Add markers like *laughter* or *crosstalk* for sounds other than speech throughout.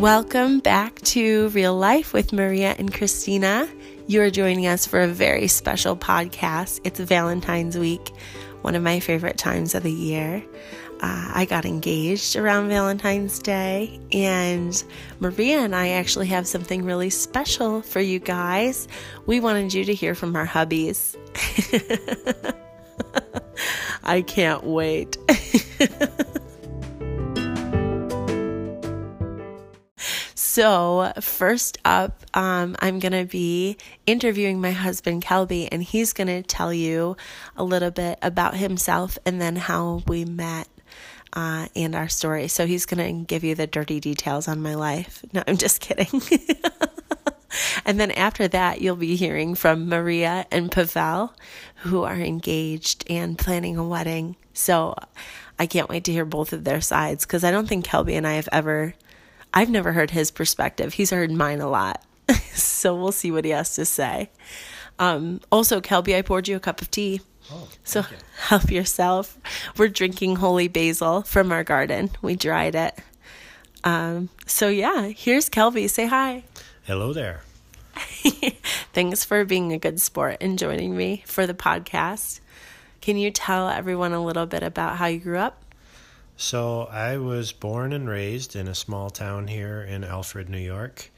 Welcome back to Real Life with Maria and Christina. You are joining us for a very special podcast. It's Valentine's week, one of my favorite times of the year. Uh, I got engaged around Valentine's Day, and Maria and I actually have something really special for you guys. We wanted you to hear from our hubbies. *laughs* I can't wait. *laughs* So, first up, um, I'm going to be interviewing my husband, Kelby, and he's going to tell you a little bit about himself and then how we met uh, and our story. So, he's going to give you the dirty details on my life. *laughs* No, I'm just kidding. *laughs* and then after that, you'll be hearing from Maria and Pavel, who are engaged and planning a wedding. So, I can't wait to hear both of their sides because I don't think Kelby and I have ever I've never heard his perspective. He's heard mine a lot. *laughs* so we'll see what he has to say. Um, also, Kelby, I poured you a cup of tea. Oh, so you. *laughs* help yourself. We're drinking holy basil from our garden. We dried it. Um, so yeah, here's Kelby. Say hi. Hello there. *laughs* Thanks for being a good sport and joining me for the podcast. Can you tell everyone a little bit about how you grew up? So I was born and raised in a small town here in Alfred, New York.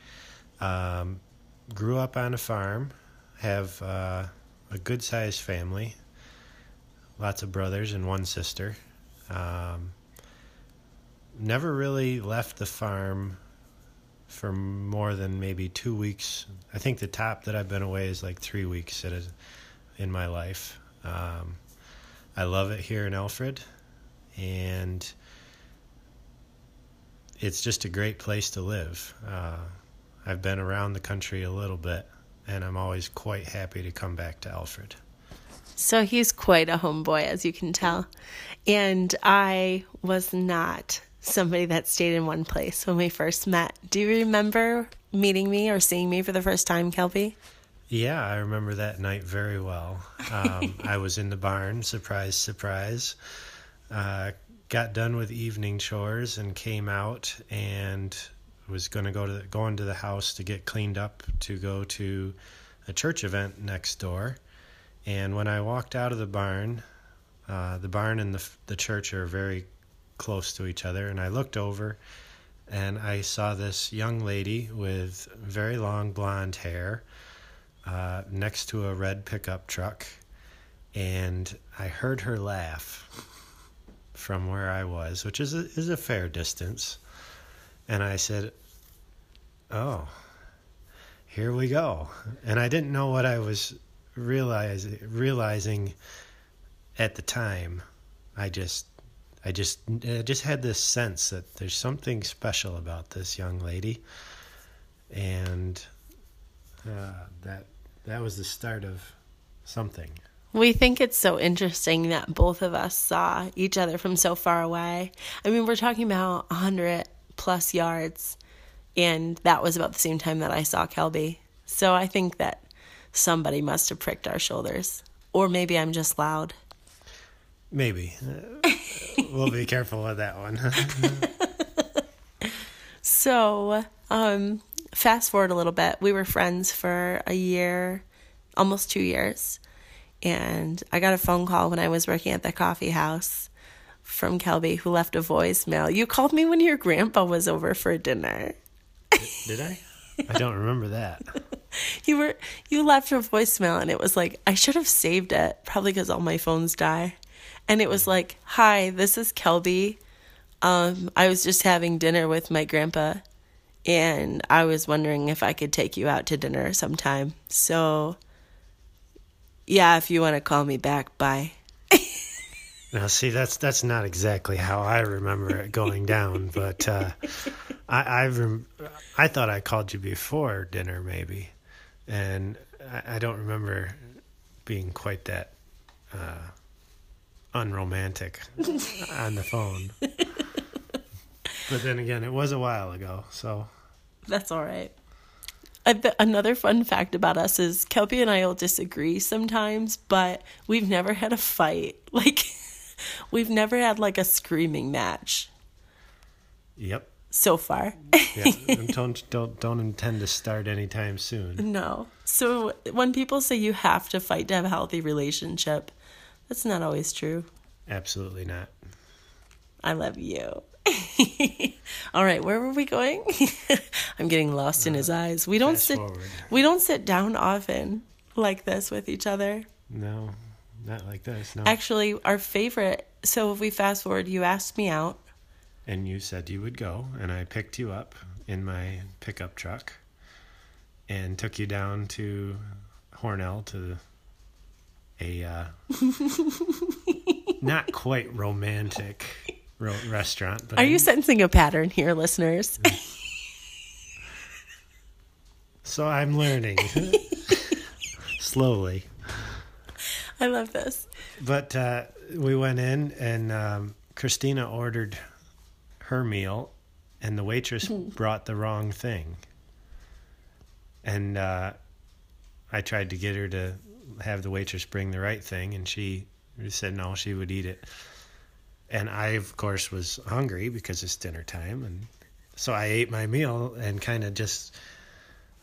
Um, grew up on a farm, have uh, a good sized family, lots of brothers and one sister. Um, never really left the farm for more than maybe two weeks. I think the top that I've been away is like three weeks in my life. Um, I love it here in Alfred and it's just a great place to live. Uh, I've been around the country a little bit, and I'm always quite happy to come back to Alfred. So he's quite a homeboy, as you can tell. And I was not somebody that stayed in one place when we first met. Do you remember meeting me or seeing me for the first time, Kelby? Yeah, I remember that night very well. Um, *laughs* I was in the barn, surprise, surprise. Uh, got done with evening chores and came out and was going to go to go into the house to get cleaned up to go to a church event next door. And when I walked out of the barn, uh, the barn and the the church are very close to each other, and I looked over and I saw this young lady with very long blonde hair uh, next to a red pickup truck, and I heard her laugh from where I was, which is a, is a fair distance. And I said, "Oh, here we go." And I didn't know what I was realizing realizing at the time. I just I just I just had this sense that there's something special about this young lady, and uh, that that was the start of something. We think it's so interesting that both of us saw each other from so far away. I mean, we're talking about 100 plus yards, and that was about the same time that I saw Kelby. So I think that somebody must have pricked our shoulders. Or maybe I'm just loud. Maybe. *laughs* we'll be careful with that one. *laughs* so, um, fast forward a little bit. We were friends for a year, almost two years. And I got a phone call when I was working at the coffee house from Kelby who left a voicemail. You called me when your grandpa was over for dinner. Did I? I don't remember that. *laughs* you were you left a voicemail and it was like I should have saved it probably cuz all my phones die. And it was like, "Hi, this is Kelby. Um I was just having dinner with my grandpa and I was wondering if I could take you out to dinner sometime." So yeah, if you want to call me back, bye. *laughs* now, see, that's that's not exactly how I remember it going down, but uh, I I, rem- I thought I called you before dinner, maybe, and I, I don't remember being quite that uh, unromantic *laughs* on the phone. but then again, it was a while ago, so that's all right Uh, another fun fact about us is Kelby and I will disagree sometimes, but we've never had a fight. *laughs* Like, we've never had like a screaming match. Yep. so far. yeah, *laughs* don't don't don't intend to start anytime soon. no. So when people say you have to fight to have a healthy relationship, that's not always true. Absolutely not. I love you. *laughs* All right, where were we going? *laughs* I'm getting lost in his eyes. We don't sit forward. we don't sit down often like this with each other. No, not like this. No. Actually, our favorite. So if we fast forward, you asked me out. and you said you would go, and I picked you up in my pickup truck and took you down to Hornell to a uh, *laughs* not quite romantic ro- restaurant. But Are you sensing a pattern here, listeners? So I'm learning *laughs* slowly. I love this. But uh, we went in, and um, Christina ordered her meal, and the waitress brought the wrong thing. And uh, I tried to get her to have the waitress bring the right thing, and she said no, she would eat it. And I, of course, was hungry because it's dinner time, and so I ate my meal and kind of just,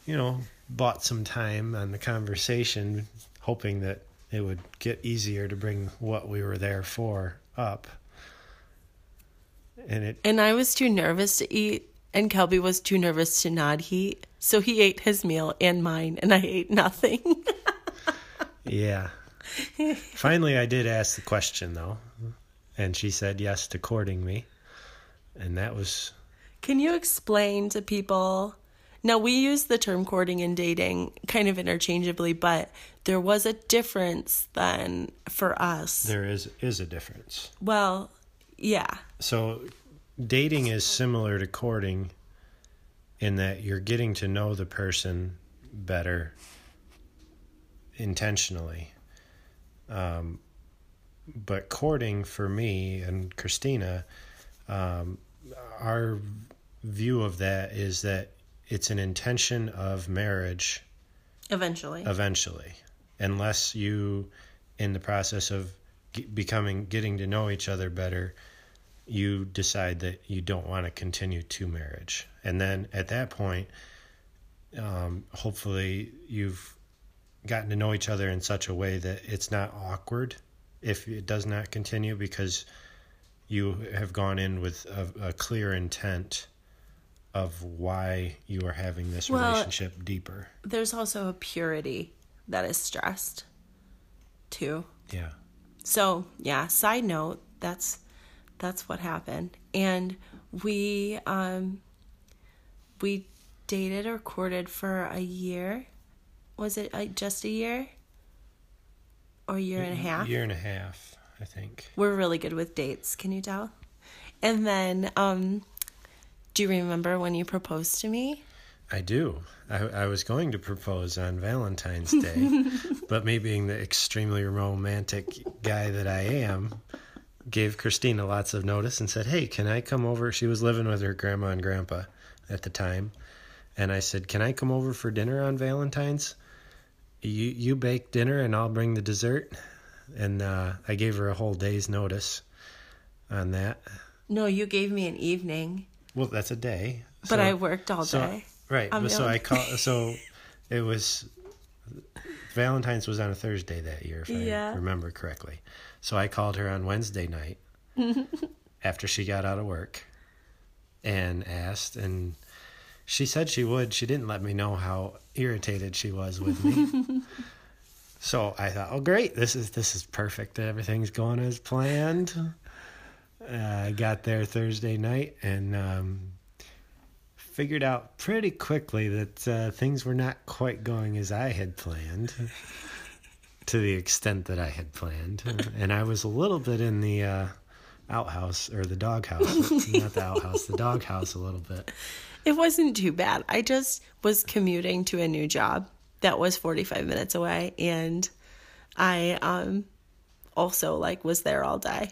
you know, bought some time on the conversation, hoping that it would get easier to bring what we were there for up. And it And I was too nervous to eat, and Kelby was too nervous to not eat. So he ate his meal and mine, and I ate nothing. *laughs* Yeah. Finally, I did ask the question, though. And she said yes to courting me. And that was, Can you explain to people? Now, we use the term courting and dating kind of interchangeably, but there was a difference then for us. there is, is a difference. Well, yeah. So, dating is similar to courting in that you're getting to know the person better intentionally. Um, but courting for me and Christina, um, our view of that is that it's an intention of marriage Eventually. eventually, unless you, in the process of g- becoming, getting to know each other better, you decide that you don't want to continue to marriage. And then at that point, um, hopefully you've gotten to know each other in such a way that it's not awkward if it does not continue because you have gone in with a, a clear intent of why you are having this Well, relationship deeper. There's also a purity that is stressed, too. Yeah. So yeah, side note, that's that's what happened. And we um we dated or courted for a year. Was it uh, just a year? Or a year and a half? Year and a half, I think. We're really good with dates, can you tell? And then um do you remember when you proposed to me? I do. I, I was going to propose on Valentine's Day, *laughs* but me being the extremely romantic guy that I am, gave Christina lots of notice and said, Hey, can I come over? She was living with her grandma and grandpa at the time. And I said, Can I come over for dinner on Valentine's? You, you bake dinner and I'll bring the dessert. And uh, I gave her a whole day's notice on that. No, you gave me an evening, Well, that's a day. but So- I worked all so- day. Right. but so I *laughs* call. So it was Valentine's was on a Thursday that year, if Yeah. I remember correctly. So I called her on Wednesday night *laughs* after she got out of work and asked, and she said she would. She didn't let me know how irritated she was with me. *laughs* so I thought, oh great, this is this is perfect. Everything's going as planned. Uh, I got there Thursday night and um, figured out pretty quickly that uh, things were not quite going as I had planned, to the extent that I had planned, and I was a little bit in the uh, outhouse or the doghouse, not the outhouse, the doghouse a little bit. It wasn't too bad. I just was commuting to a new job that was 45 minutes away and I um also like was there all day.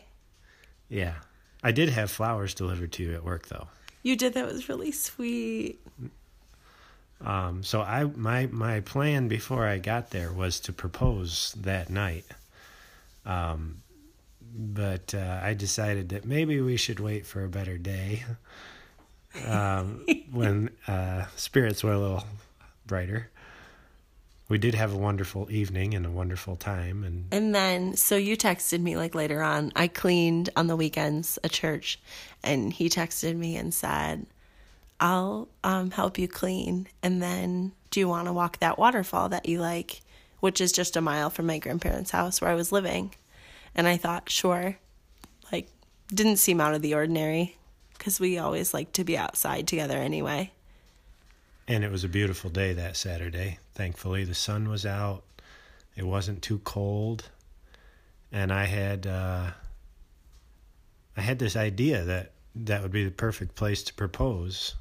Yeah, I did have flowers delivered to you at work though. You did that was really sweet. Um, so I my my plan before I got there was to propose that night. Um, but uh, I decided that maybe we should wait for a better day. Um, when uh, spirits were a little brighter. We did have a wonderful evening and a wonderful time, and And then, so you texted me like later on. I cleaned on the weekends a church, and he texted me and said, I'll um, help you clean. And then, do you want to walk that waterfall that you like, which is just a mile from my grandparents' house where I was living? And I thought, sure. Like, didn't seem out of the ordinary because we always like to be outside together anyway. and it was a beautiful day that Saturday. Thankfully, the sun was out. It wasn't too cold, and I had uh, I had this idea that that would be the perfect place to propose.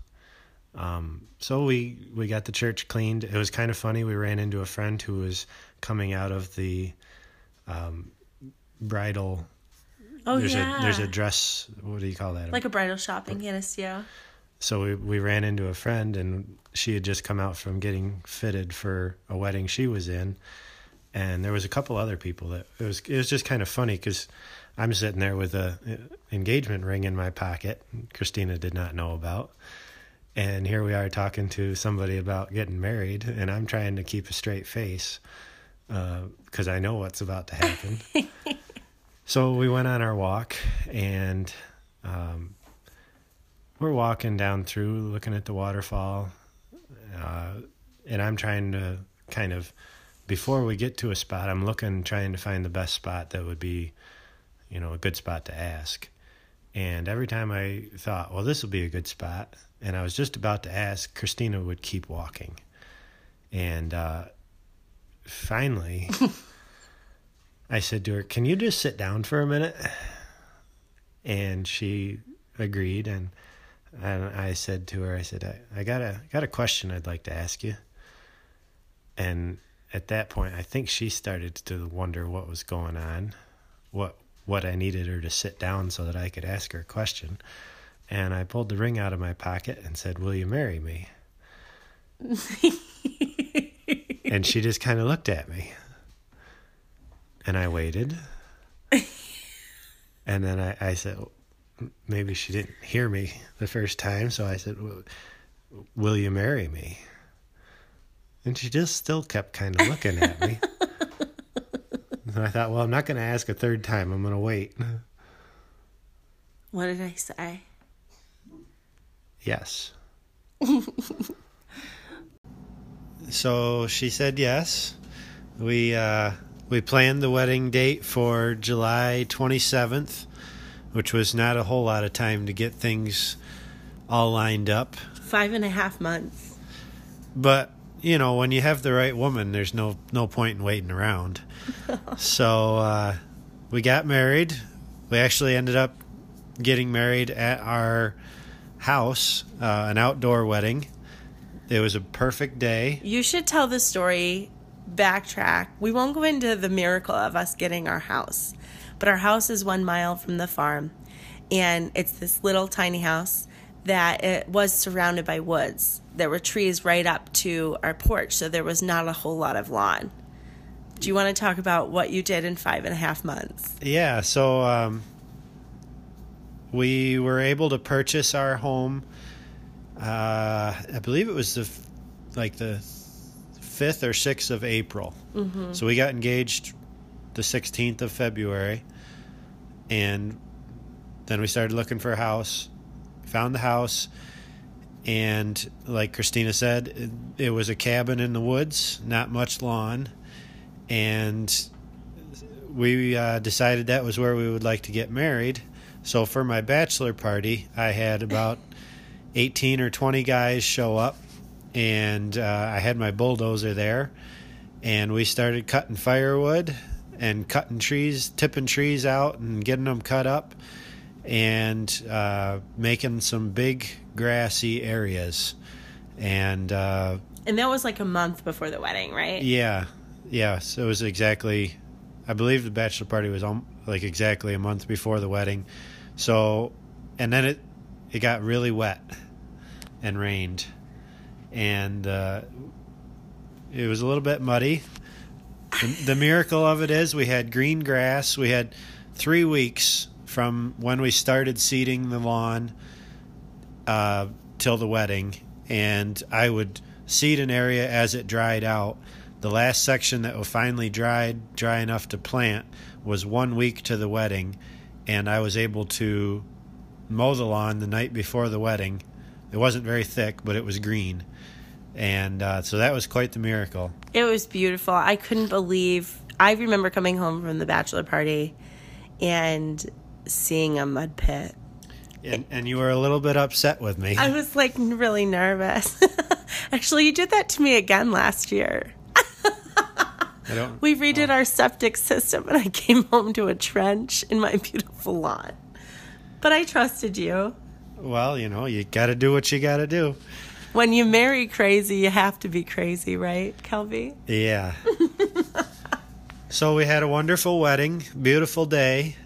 Um, so we we got the church cleaned. It was kind of funny. We ran into a friend who was coming out of the um, bridal. Oh, there's yeah. a there's a dress. What do you call that? like a bridal shop in Canisteo. so we, we ran into a friend and she had just come out from getting fitted for a wedding she was in and there was a couple other people that it was it was just kind of funny because i'm sitting there with a uh, engagement ring in my pocket christina did not know about and here we are talking to somebody about getting married and i'm trying to keep a straight face because i know what's about to happen *laughs* so we went on our walk and um, we're walking down through looking at the waterfall uh, and i'm trying to kind of before we get to a spot i'm looking trying to find the best spot that would be you know a good spot to ask. And every time i thought well this will be a good spot and i was just about to ask christina would keep walking. And uh, finally *laughs* i said to her can you just sit down for a minute and she agreed and and I said to her, I said, I, I got a got a question I'd like to ask you. And at that point, I think she started to wonder what was going on, what what I needed her to sit down so that I could ask her a question. And I pulled the ring out of my pocket and said, "Will you marry me?" *laughs* and she just kind of looked at me. And I waited. *laughs* and then I, I said, maybe she didn't hear me the first time, so I said, "Will- "Will you marry me?" And she just still kept kind of looking at me. *laughs* and I thought, well, I'm not going to ask a third time. I'm going to wait. What did I say? Yes. *laughs* so she said yes. We uh, we planned the wedding date for July 27th, which was not a whole lot of time to get things all lined up. Five and a half months. But you know, when you have the right woman, there's no no point in waiting around. *laughs* so uh, we got married. We actually ended up getting married at our house, uh, an outdoor wedding. It was a perfect day. You should tell the story, backtrack. We won't go into the miracle of us getting our house, but our house is one mile from the farm, and it's this little tiny house that it was surrounded by woods. There were trees right up to our porch, so there was not a whole lot of lawn. Do you want to talk about what you did in five and a half months? Yeah, so um, we were able to purchase our home. Uh, I believe it was the like the fifth or sixth of April. Mm-hmm. So we got engaged the sixteenth of February, and then we started looking for a house. Found the house, and like Christina said, it, it was a cabin in the woods, not much lawn, and we uh, decided that was where we would like to get married. So for my bachelor party, I had about 18 or 20 guys show up, and uh, I had my bulldozer there, and we started cutting firewood and cutting trees, tipping trees out, and getting them cut up, and uh, making some big grassy areas. And uh, And that was like a month before the wedding, right? yeah, yeah. So it was exactly, I believe the bachelor party was um, like exactly a month before the wedding. So, and then it it got really wet and rained, and uh, it was a little bit muddy. The, the miracle of it is we had green grass. We had three weeks from when we started seeding the lawn uh, till the wedding, and I would seed an area as it dried out. The last section that was finally dried, dry enough to plant, was one week to the wedding, and I was able to mow the lawn the night before the wedding. It wasn't very thick, but it was green, and uh, so that was quite the miracle. It was beautiful. I couldn't believe. I remember coming home from the bachelor party and seeing a mud pit. And, and you were a little bit upset with me. I was like really nervous. *laughs* Actually, you did that to me again last year. I don't. *laughs* We redid our septic system and I came home to a trench in my *laughs* beautiful lawn. But I trusted you. Well, you know, you got to do what you got to do. When you marry crazy, you have to be crazy, right, Kelby? Yeah. so we had a wonderful wedding, beautiful day.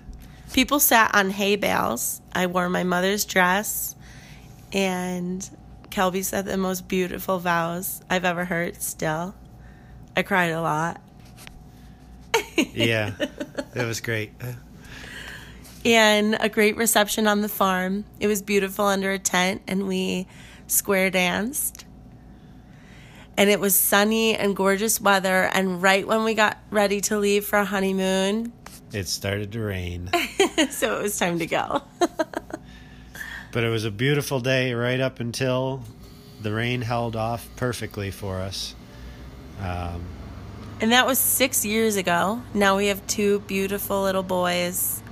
People sat on hay bales. I wore my mother's dress, and Kelby said the most beautiful vows I've ever heard still. I cried a lot. *laughs* Yeah, it was great. and a great reception on the farm. It was beautiful under a tent, and we square danced. And it was sunny and gorgeous weather. And right when we got ready to leave for a honeymoon, It started to rain, *laughs* so it was time to go. *laughs* but it was a beautiful day right up until the rain held off perfectly for us. Um, and that was six years ago. Now we have two beautiful little boys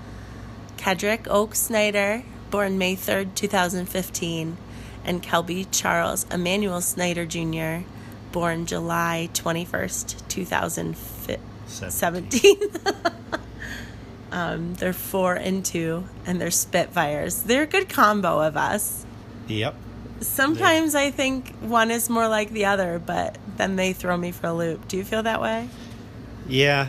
Kedrick Oak Snyder, born May 3rd, 2015, and Kelby Charles Emanuel Snyder Jr., born July 21st, 2017. *laughs* um, they're four and two, and they're Spitfires. They're a good combo of us. Yep. Sometimes I think one is more like the other, but then they throw me for a loop. Do you feel that way? Yeah,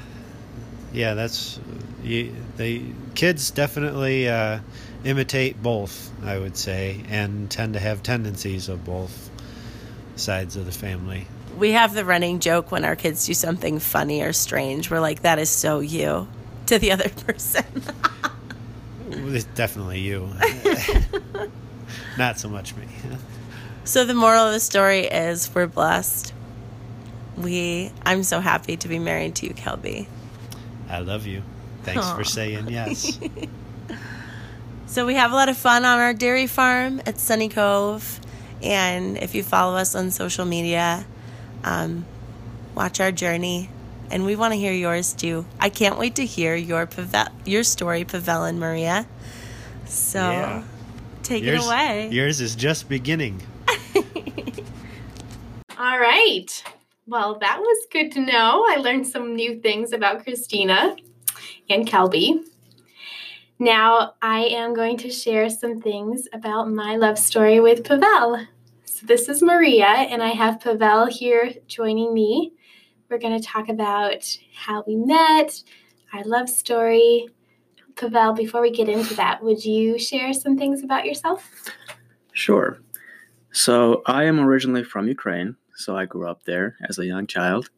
yeah. That's you, they kids definitely uh, imitate both. I would say, and tend to have tendencies of both sides of the family. We have the running joke when our kids do something funny or strange. We're like, "That is so you," to the other *laughs* person. It's definitely you. *laughs* Not so much me. so the moral of the story is, we're blessed. We, I'm so happy to be married to you, Kelby. I love you. Thanks Aw. for saying yes. *laughs* So we have a lot of fun on our dairy farm at Sunny Cove, and if you follow us on social media, um, watch our journey, and we want to hear yours too. I can't wait to hear your Pavel- your story, Pavel and Maria. So Yeah. take yours, it away. yours is just beginning. *laughs* All right. Well, that was good to know. I learned some new things about Christina and Kelby. Now, I am going to share some things about my love story with Pavel. So, this is Maria, and I have Pavel here joining me. We're going to talk about how we met, our love story. Pavel, before we get into that, would you share some things about yourself? Sure. So I am originally from Ukraine, so I grew up there as a young child.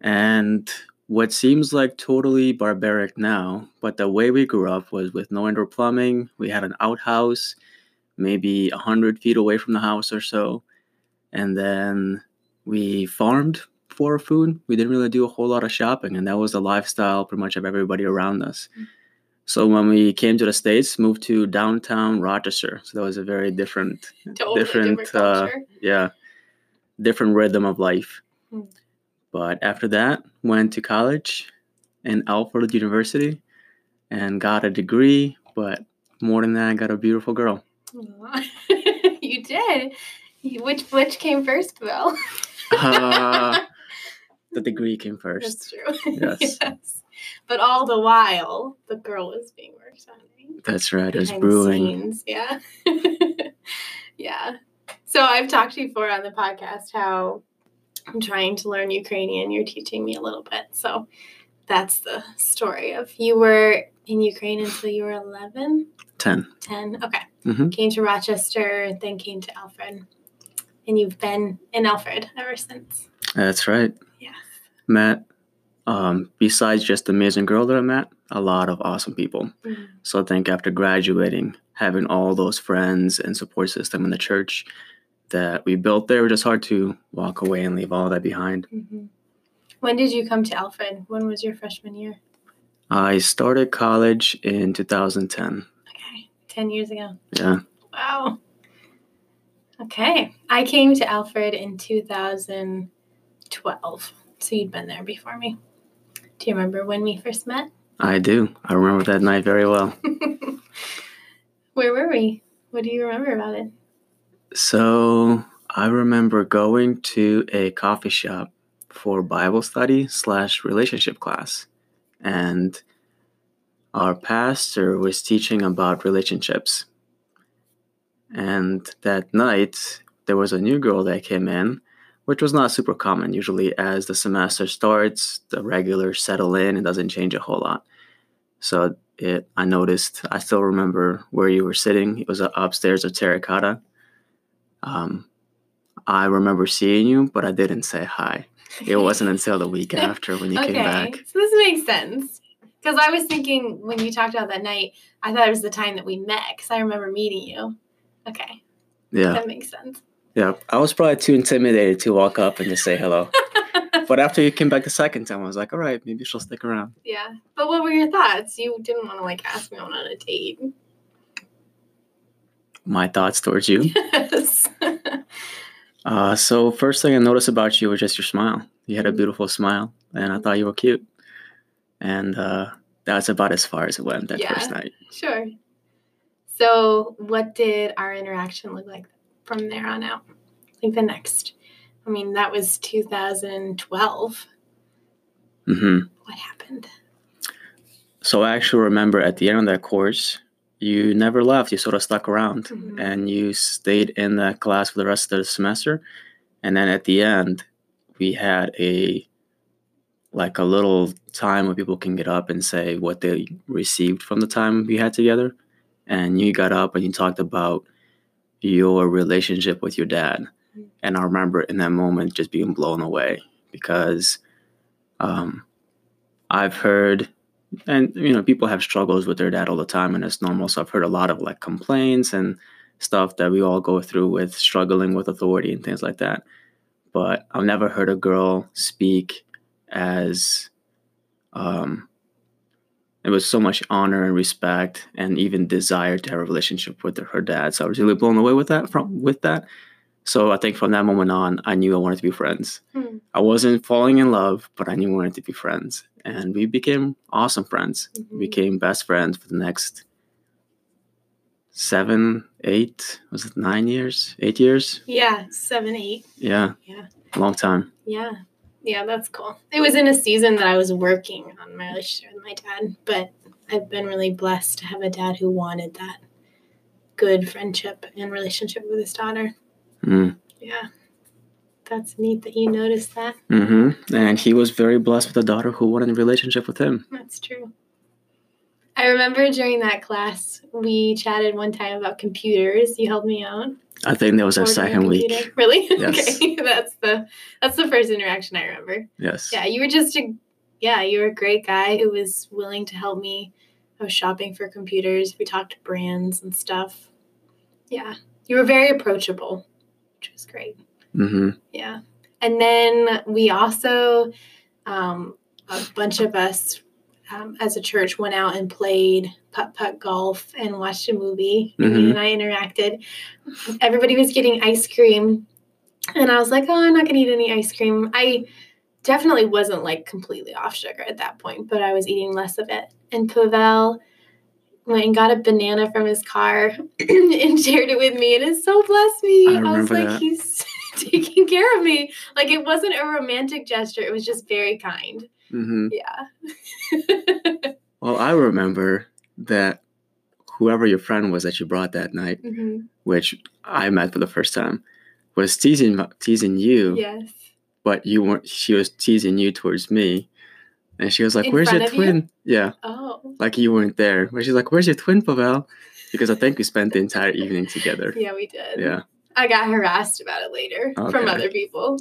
And what seems like totally barbaric now, but the way we grew up was with no indoor plumbing. We had an outhouse, maybe 100 feet away from the house or so. And then we farmed for our food. We didn't really do a whole lot of shopping, and that was the lifestyle pretty much of everybody around us. So when we came to the States, moved to downtown Rochester. So that was a very different Totally different, different uh, yeah, different rhythm of life. Hmm. But after that, went to college in Alfred University and got a degree. But more than that, I got a beautiful girl. *laughs* You did. Which which came first, Bill? Uh, the degree came *laughs* first. That's true. *laughs* Yes. But all the while, the girl was being worked on. right? That's right. It was Behind brewing. scenes, Yeah. yeah. So I've talked to you before on the podcast how I'm trying to learn Ukrainian. You're teaching me a little bit. So that's the story of you were in Ukraine until you were 11, Ten. 10. Okay. Mhm. Came to Rochester, then came to Alfred. And you've been in Alfred ever since. That's right. Yes. Met. Um, besides just the amazing girl that I met, a lot of awesome people. Mm. So I think after graduating, having all those friends and support system in the church that we built there, was just hard to walk away and leave all that behind. hmm When did you come to Alfred? When was your freshman year? I started college in 2010. Okay, 10 years ago. Yeah. Wow. Okay. I came to Alfred in 2012. So you'd been there before me. Do you remember when we first met? I do. I remember that night very well. *laughs* Where were we? What do you remember about it? So I remember going to a coffee shop for Bible study slash relationship class. And our pastor was teaching about relationships. And that night, there was a new girl that came in, which was not super common. Usually, as the semester starts, the regulars settle in, it doesn't change a whole lot. So it, I noticed, I still remember where you were sitting. It was upstairs of Terracotta. Um, I remember seeing you, but I didn't say hi. It wasn't until the week *laughs* after when you okay. came back. So this makes sense. Because I was thinking when you talked about that night, I thought it was the time that we met because I remember meeting you. Okay. Yeah, That makes sense. yeah. I was probably too intimidated to walk up and just say hello. *laughs* But after you came back the second time, I was like, all right, maybe she'll stick around. yeah. But what were your thoughts? You didn't want to like ask me on a date. My thoughts towards you. Yes. *laughs* Uh, so first thing I noticed about you was just your smile. You had a beautiful smile, and I thought you were cute. And uh, that's about as far as it went that Yeah. first night. sure. So what did our interaction look like from there on out? Like the next. I mean, that was 2012. hmm What happened? So I actually remember at the end of that course, you never left. You sort of stuck around, Mhm. and you stayed in that class for the rest of the semester. And then at the end, we had a like a little time where people can get up and say what they received from the time we had together. And you got up and you talked about your relationship with your dad. Mhm. And I remember in that moment just being blown away because um, I've heard, and you know, people have struggles with their dad all the time, and it's normal. So I've heard a lot of like complaints and stuff that we all go through with struggling with authority and things like that. But I've never heard a girl speak as um, it was so much honor and respect and even desire to have a relationship with her dad. So I was really blown away with that from with that. So I think from that moment on, I knew I wanted to be friends. Hmm. I wasn't falling in love, but I knew we wanted to be friends. And we became awesome friends. We Mhm. became best friends for the next seven, eight, was it nine years? Eight years? Yeah, seven, eight. Yeah. Yeah. Long time. Yeah. Yeah, that's cool. It was in a season that I was working on my relationship with my dad, but I've been really blessed to have a dad who wanted that good friendship and relationship with his daughter. Mm. Yeah. That's neat that you noticed that. Mm-hmm. And he was very blessed with a daughter who wanted a relationship with him. That's true. I remember during that class, we chatted one time about computers. You helped me out. I think that was our second week. Really? *laughs* Yes. okay. *laughs* That's the that's the first interaction I remember. Yes. Yeah, you were just a yeah, you were a great guy who was willing to help me. I was shopping for computers. We talked brands and stuff. Yeah. You were very approachable, which was great. Hmm Yeah. And then we also, um, a bunch of us um, as a church went out and played putt putt golf and watched a movie. And Mhm. you and I interacted. Everybody was getting ice cream. And I was like, oh, I'm not going to eat any ice cream. I definitely wasn't like completely off sugar at that point, but I was eating less of it. And Pavel went and got a banana from his car *clears throat* and shared it with me. And it so blessed me. I I, was like, that. he's *laughs* taking care of me. Like it wasn't a romantic gesture, it was just very kind. hmm Yeah. *laughs* Well, I remember that whoever your friend was that you brought that night, Mhm. which I met for the first time, was teasing teasing you, Yes. but you weren't. She was teasing you towards me, and she was like, In "Where's your of you? twin?" Yeah, Oh. like you weren't there. But she's like, "Where's your twin, Pavel?" Because I think we spent the entire evening together. Yeah, we did. Yeah. I got harassed about it later from other people.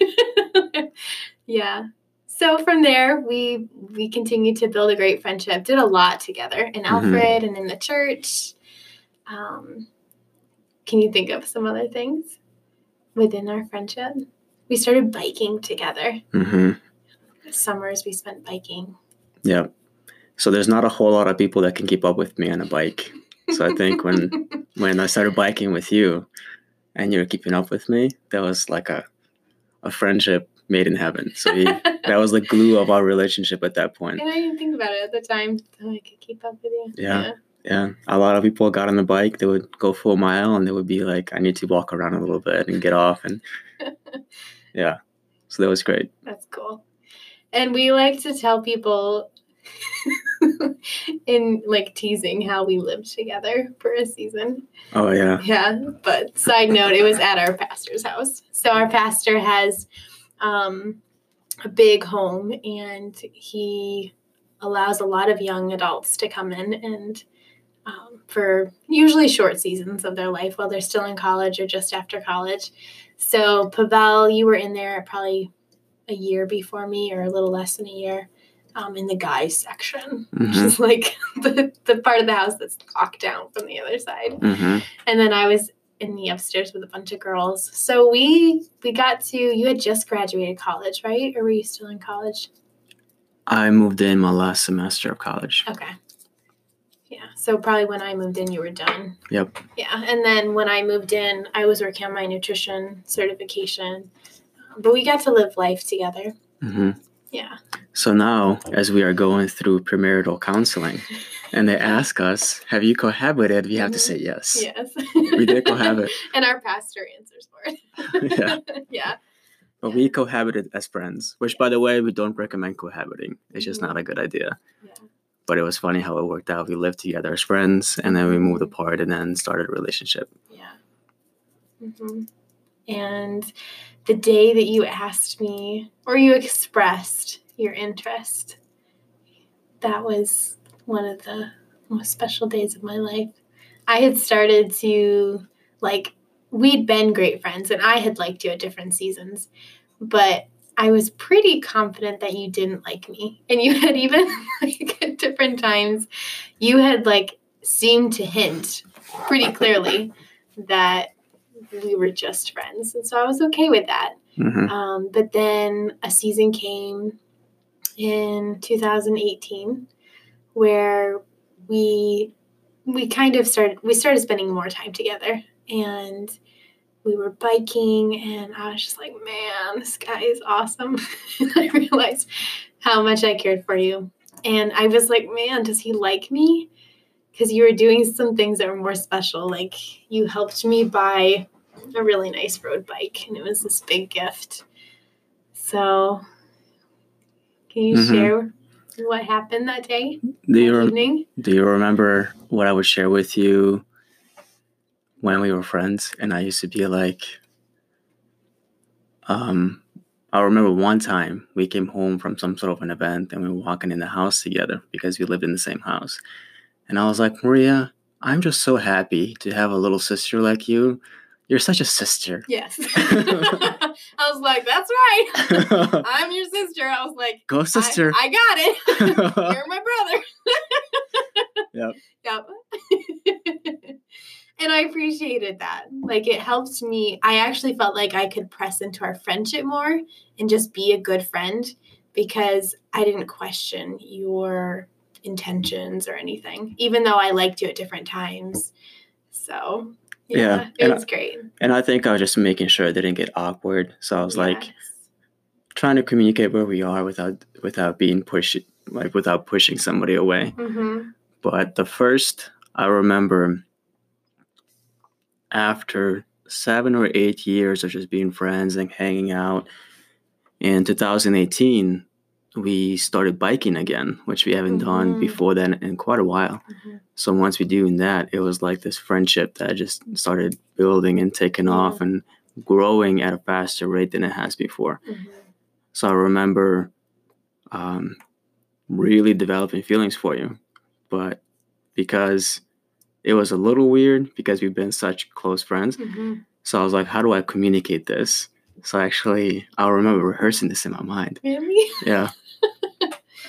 *laughs* yeah. So from there, we we continued to build a great friendship. Did a lot together in Mhm. Alfred and in the church. Um, can you think of some other things within our friendship? We started biking together. hmm Summers we spent biking. Yeah. So there's not a whole lot of people that can keep up with me on a bike. So I think when *laughs* when I started biking with you and you were keeping up with me, that was like a a friendship made in heaven. So we, *laughs* that was the glue of our relationship at that point. And I didn't think about it at the time. So I could keep up with you. Yeah. Yeah. A lot of people got on the bike, they would go for a mile and they would be like, I need to walk around a little bit and get off and *laughs* yeah. So that was great. That's cool. And we like to tell people *laughs* *laughs* in like teasing how we lived together for a season. Oh yeah. Yeah, but side note, it was at our pastor's house. So our pastor has um, a big home, and he allows a lot of young adults to come in and um, for usually short seasons of their life while they're still in college or just after college. So Pavel, you were in there probably a year before me, or a little less than a year. Um, in the guys section, which Mhm. is like *laughs* the, the part of the house that's locked down from the other side hmm and then I was in the upstairs with a bunch of girls. So we we got to you had just graduated college, right? Or were you still in college? I moved in my last semester of college. Okay. Yeah. So probably when I moved in you were done. Yep. Yeah. And then when I moved in, I was working on my nutrition certification. But we got to live life together. hmm Yeah. So now, as we are going through premarital counseling, and they ask us, "Have you cohabited?" We have to Mhm. say yes. Yes. We did cohabit, *laughs* and our pastor answers for it. Yeah. *laughs* yeah. but we cohabited as friends. Which, by the way, we don't recommend cohabiting. It's just Mhm. not a good idea. Yeah. But it was funny how it worked out. We lived together as friends, and then we moved apart, and then started a relationship. Yeah. hmm And the day that you asked me or you expressed your interest, that was one of the most special days of my life. I had started to, like, we'd been great friends and I had liked you at different seasons, but I was pretty confident that you didn't like me. And you had even, *laughs* like, at different times, you had, like, seemed to hint pretty clearly that we were just friends. And so I was okay with that. hmm Um, but then a season came in 2018 where we we kind of started we started spending more time together and we were biking and I was just like, man, this guy is awesome. *laughs* and I realized how much I cared for you. And I was like, man, does he like me? Because you were doing some things that were more special. Like you helped me buy a really nice road bike and it was this big gift. So can you Mhm. share what happened that day? Do you that rem- evening? Do you remember what I would share with you when we were friends? And I used to be like, um, I remember one time we came home from some sort of an event and we were walking in the house together because we lived in the same house. And I was like, Maria, I'm just so happy to have a little sister like you. You're such a sister. Yes. *laughs* *laughs* I was like, that's right. *laughs* I'm your sister. I was like, Go, I- sister. I, got it. You're my brother. Yep. Yep. and I appreciated that. Like it helped me. I actually felt like I could press into our friendship more and just be a good friend because I didn't question your intentions or anything, even though I liked you at different times. So yeah, Yeah, it was great. and I think I was just making sure it didn't get awkward. So I was like, trying to communicate where we are without without being pushed like without pushing somebody away Mhm. but the first i remember after seven or eight years of just being friends and hanging out in 2018 we started biking again which we haven't done Mhm. before then in quite a while Mhm. so once we doing that it was like this friendship that just started building and taking off and growing at a faster rate than it has before Mhm. so I remember um, really developing feelings for you. But because it was a little weird because we've been such close friends, Mhm. so I was like, how do I communicate this? So actually, I remember rehearsing this in my mind. Really? Yeah. *laughs*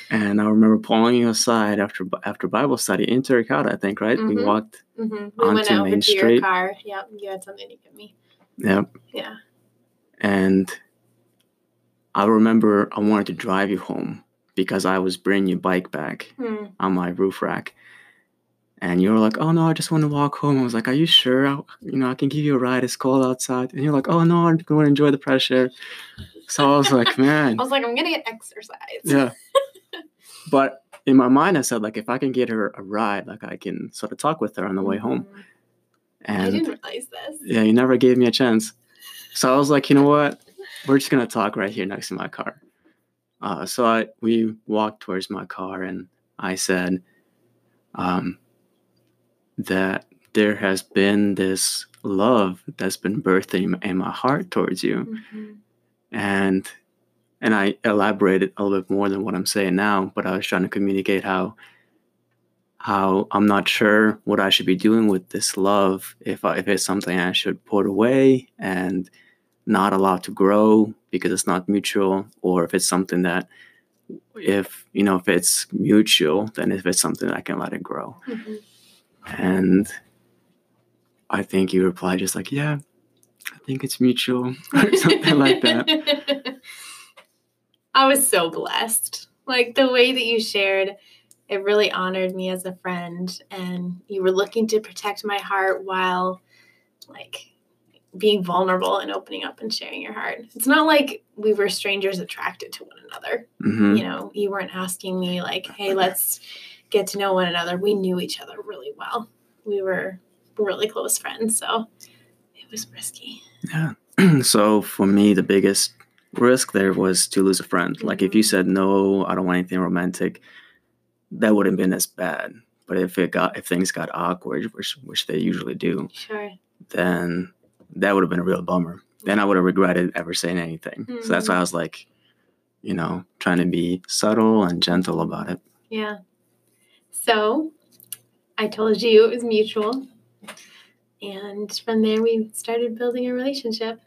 And I remember pulling you aside after after Bible study in Terracotta, I think, right? We Mhm. walked. hmm We went Onto over Main to your Street. car. Yep, you had something to give me. Yep. Yeah. And I remember I wanted to drive you home because I was bringing your bike back Hmm. on my roof rack. And you were like, "Oh no, I just want to walk home." I was like, "Are you sure? I, you know, I can give you a ride. It's cold outside." And you're like, "Oh no, I'm going to enjoy the fresh air." So I was like, "Man, *laughs* I was like, I'm gonna get exercise. yeah." *laughs* But in my mind, I said, like, if I can get her a ride, like I can sort of talk with her on the way home. Mhm. I And didn't realize this. yeah, you never gave me a chance. So I was like, you know what? We're just gonna talk right here next to my car. Uh, so I we walked towards my car, and I said um, that there has been this love that's been birthed in, in my heart towards you, Mhm. and and I elaborated a little bit more than what I'm saying now. But I was trying to communicate how how I'm not sure what I should be doing with this love if I, if it's something I should put away and not allow to grow because it's not mutual, or if it's something that if you know if it's mutual, then if it's something I can let it grow. Mhm. And I think you replied just like, yeah, I think it's mutual *laughs* or something like that. *laughs* I was so blessed. Like the way that you shared, it really honored me as a friend, and you were looking to protect my heart while, like, being vulnerable and opening up and sharing your heart. It's not like we were strangers attracted to one another. hmm You know, you weren't asking me like, "Hey, let's get to know one another." We knew each other really well. We were really close friends, so it was risky. Yeah. *clears throat* so for me, the biggest risk there was to lose a friend. Like if you said no, I don't want anything romantic, that wouldn't have been as bad. But if it got if things got awkward, which which they usually do, Sure. then that would have been a real bummer. Then I would have regretted ever saying anything. So that's mm-hmm. why I was like, you know, trying to be subtle and gentle about it. Yeah. So I told you it was mutual. And from there, we started building a relationship.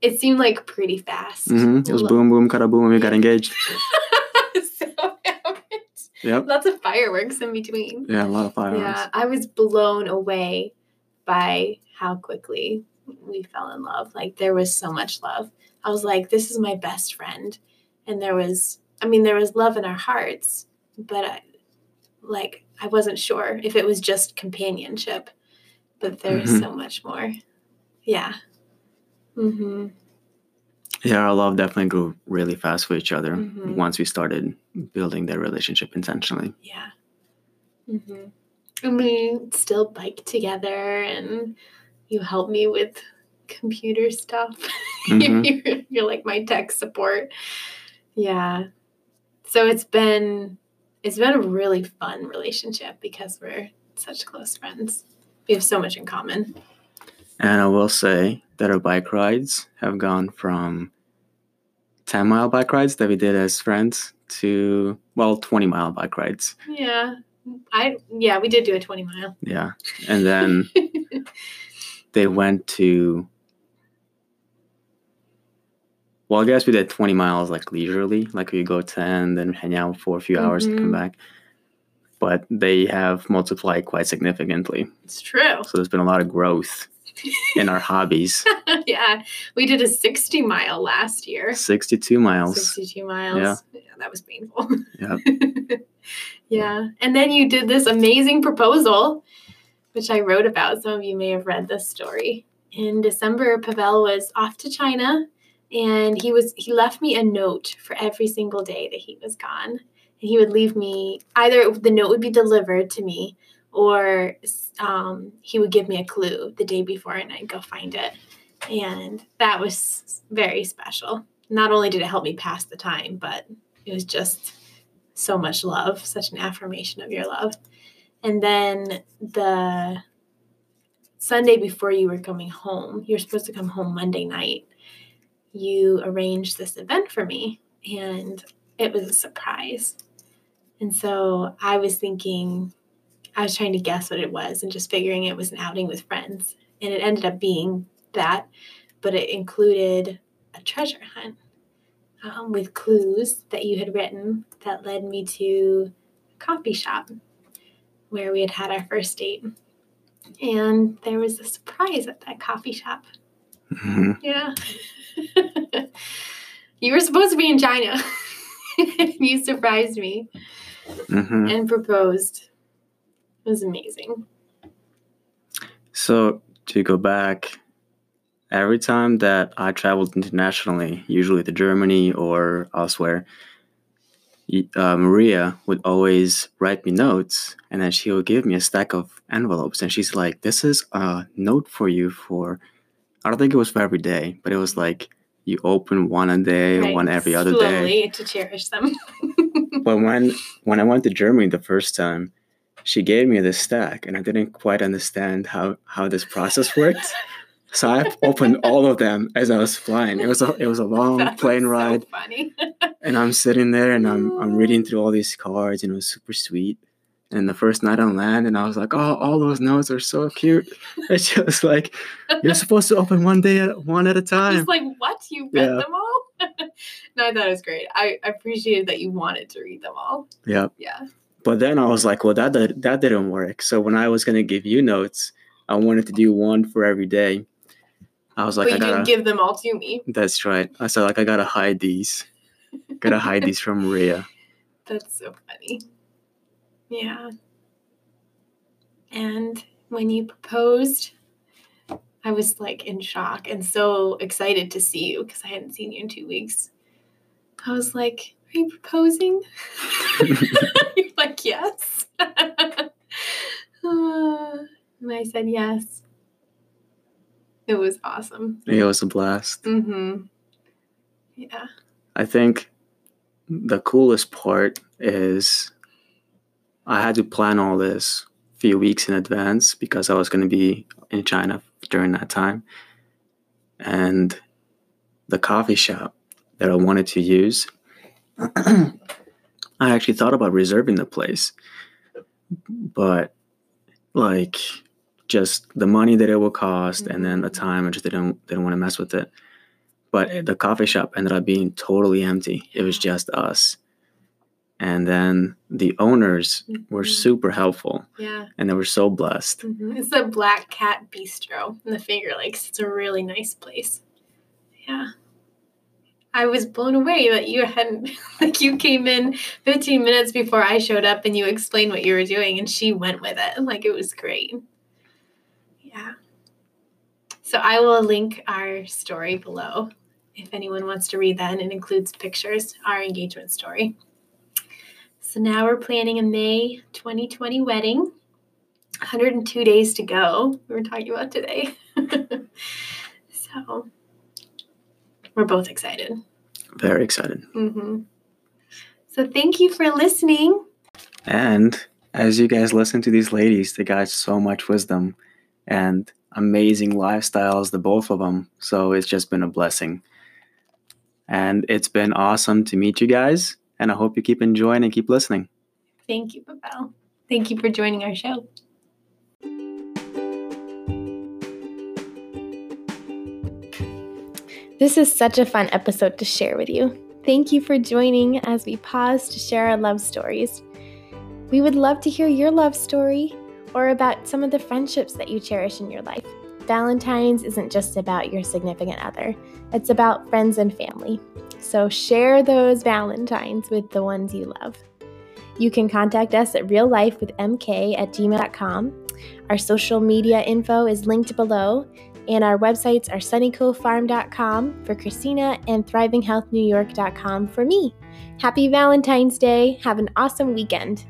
It seemed like pretty fast. Mm-hmm. It was Lo- boom, boom, kada boom, and we got engaged. *laughs* so. Yep. Lots of fireworks in between. Yeah, a lot of fireworks. Yeah, I was blown away by how quickly we fell in love. Like there was so much love. I was like, this is my best friend. And there was, I mean, there was love in our hearts, but I, like, I wasn't sure if it was just companionship, but there's Mhm. so much more. Yeah. Mm-hmm. Yeah, our love definitely grew really fast for each other Mhm. once we started building their relationship intentionally. Yeah. Mm-hmm. And we still bike together, and you help me with computer stuff. Mhm. you're, you're like my tech support. Yeah. So it's been it's been a really fun relationship because we're such close friends. We have so much in common. And I will say that our bike rides have gone from 10 mile bike rides that we did as friends to, well, 20 mile bike rides. Yeah. I yeah, we did do a 20 mile. Yeah. And then *laughs* they went to, well, I guess we did 20 miles like leisurely, like we go 10, then hang out for a few hours and come Mhm. back. But they have multiplied quite significantly. It's true. So there's been a lot of growth *laughs* in our hobbies. *laughs* yeah. We did a 60 mile last year. 62 miles. 62 miles. Yeah. that was painful. Yep. *laughs* yeah. And then you did this amazing proposal, which I wrote about. Some of you may have read this story. In December, Pavel was off to China and he was he left me a note for every single day that he was gone. And he would leave me either the note would be delivered to me or um, he would give me a clue the day before and I'd go find it. And that was very special. Not only did it help me pass the time, but it was just so much love, such an affirmation of your love. And then the Sunday before you were coming home, you're supposed to come home Monday night. You arranged this event for me, and it was a surprise. And so I was thinking, I was trying to guess what it was and just figuring it was an outing with friends. And it ended up being that, but it included a treasure hunt. um, with clues that you had written that led me to a coffee shop where we had had our first date. And there was a surprise at that coffee shop. Mhm. Yeah. *laughs* you were supposed to be in China. *laughs* you surprised me Mhm. and proposed. It was amazing. So to go back, every time that I traveled internationally, usually to Germany or elsewhere, uh, Maria would always write me notes, and then she would give me a stack of envelopes, and she's like, "This is a note for you for." I don't think it was for every day, but it was like you open one a day, Right, one every other day. slowly to cherish them. *laughs* But when when I went to Germany the first time, she gave me this stack, and I didn't quite understand how how this process worked. So I *laughs* opened all of them as I was flying. It was a it was a long That plane so ride, funny. and I'm sitting there and I'm I'm reading *laughs* through all these cards, and it was super sweet. And the first night on land, and I was like, "Oh, all those notes are so cute." And she was like, "You're supposed to open one day at one at a time." Just like, what? You read Yeah. them all? *laughs* no, I thought it was great. I I appreciated that you wanted to read them all. yeah. Yeah. But then I was like, well, that did, that didn't work. So when I was gonna give you notes, I wanted to do one for every day. I was like, but I you gotta. didn't give them all to me. that's right. I said like I gotta hide these. Gotta hide *laughs* these from Maria. That's so funny. Yeah. And when you proposed, I was like in shock and so excited to see you because I hadn't seen you in two weeks. I was like, Are you proposing? *laughs* You're like, Yes. *sighs* And I said, Yes. It was awesome. It was a blast. Mm hmm. Yeah. I think the coolest part is I had to plan all this a few weeks in advance because I was going to be in China during that time. And the coffee shop that I wanted to use, *clears throat* I actually thought about reserving the place. But like just the money that it will cost and then the mm-hmm. time I just didn't didn't want to mess with it but the coffee shop ended up being totally empty. It was just us. And then the owners were Mhm. super helpful Yeah. and they were so blessed. Mhm. It's the Black Cat Bistro in the Finger Lakes. It's a really nice place. Yeah. I was blown away that you hadn't, *laughs* like, you came in 15 minutes before I showed up and you explained what you were doing, and she went with it. *laughs* Like, it was great. Yeah. So I will link our story below if anyone wants to read that, and it includes pictures, our engagement story. So now we're planning a May 2020 wedding. 102 days to go. We were talking about today. *laughs* so we're both excited. Very excited. hmm So thank you for listening. And as you guys listen to these ladies, they got so much wisdom and amazing lifestyles, the both of them. So it's just been a blessing. And it's been awesome to meet you guys. And I hope you keep enjoying and keep listening. Thank you, Pavel. Thank you for joining our show. This is such a fun episode to share with you. Thank you for joining as we pause to share our love stories. We would love to hear your love story or about some of the friendships that you cherish in your life. Valentine's isn't just about your significant other, it's about friends and family. So share those Valentines with the ones you love. You can contact us at reallifewithmk at gmail.com. Our social media info is linked below, and our websites are sunnycofarm.com for Christina and thrivinghealthnewyork.com for me. Happy Valentine's Day. Have an awesome weekend.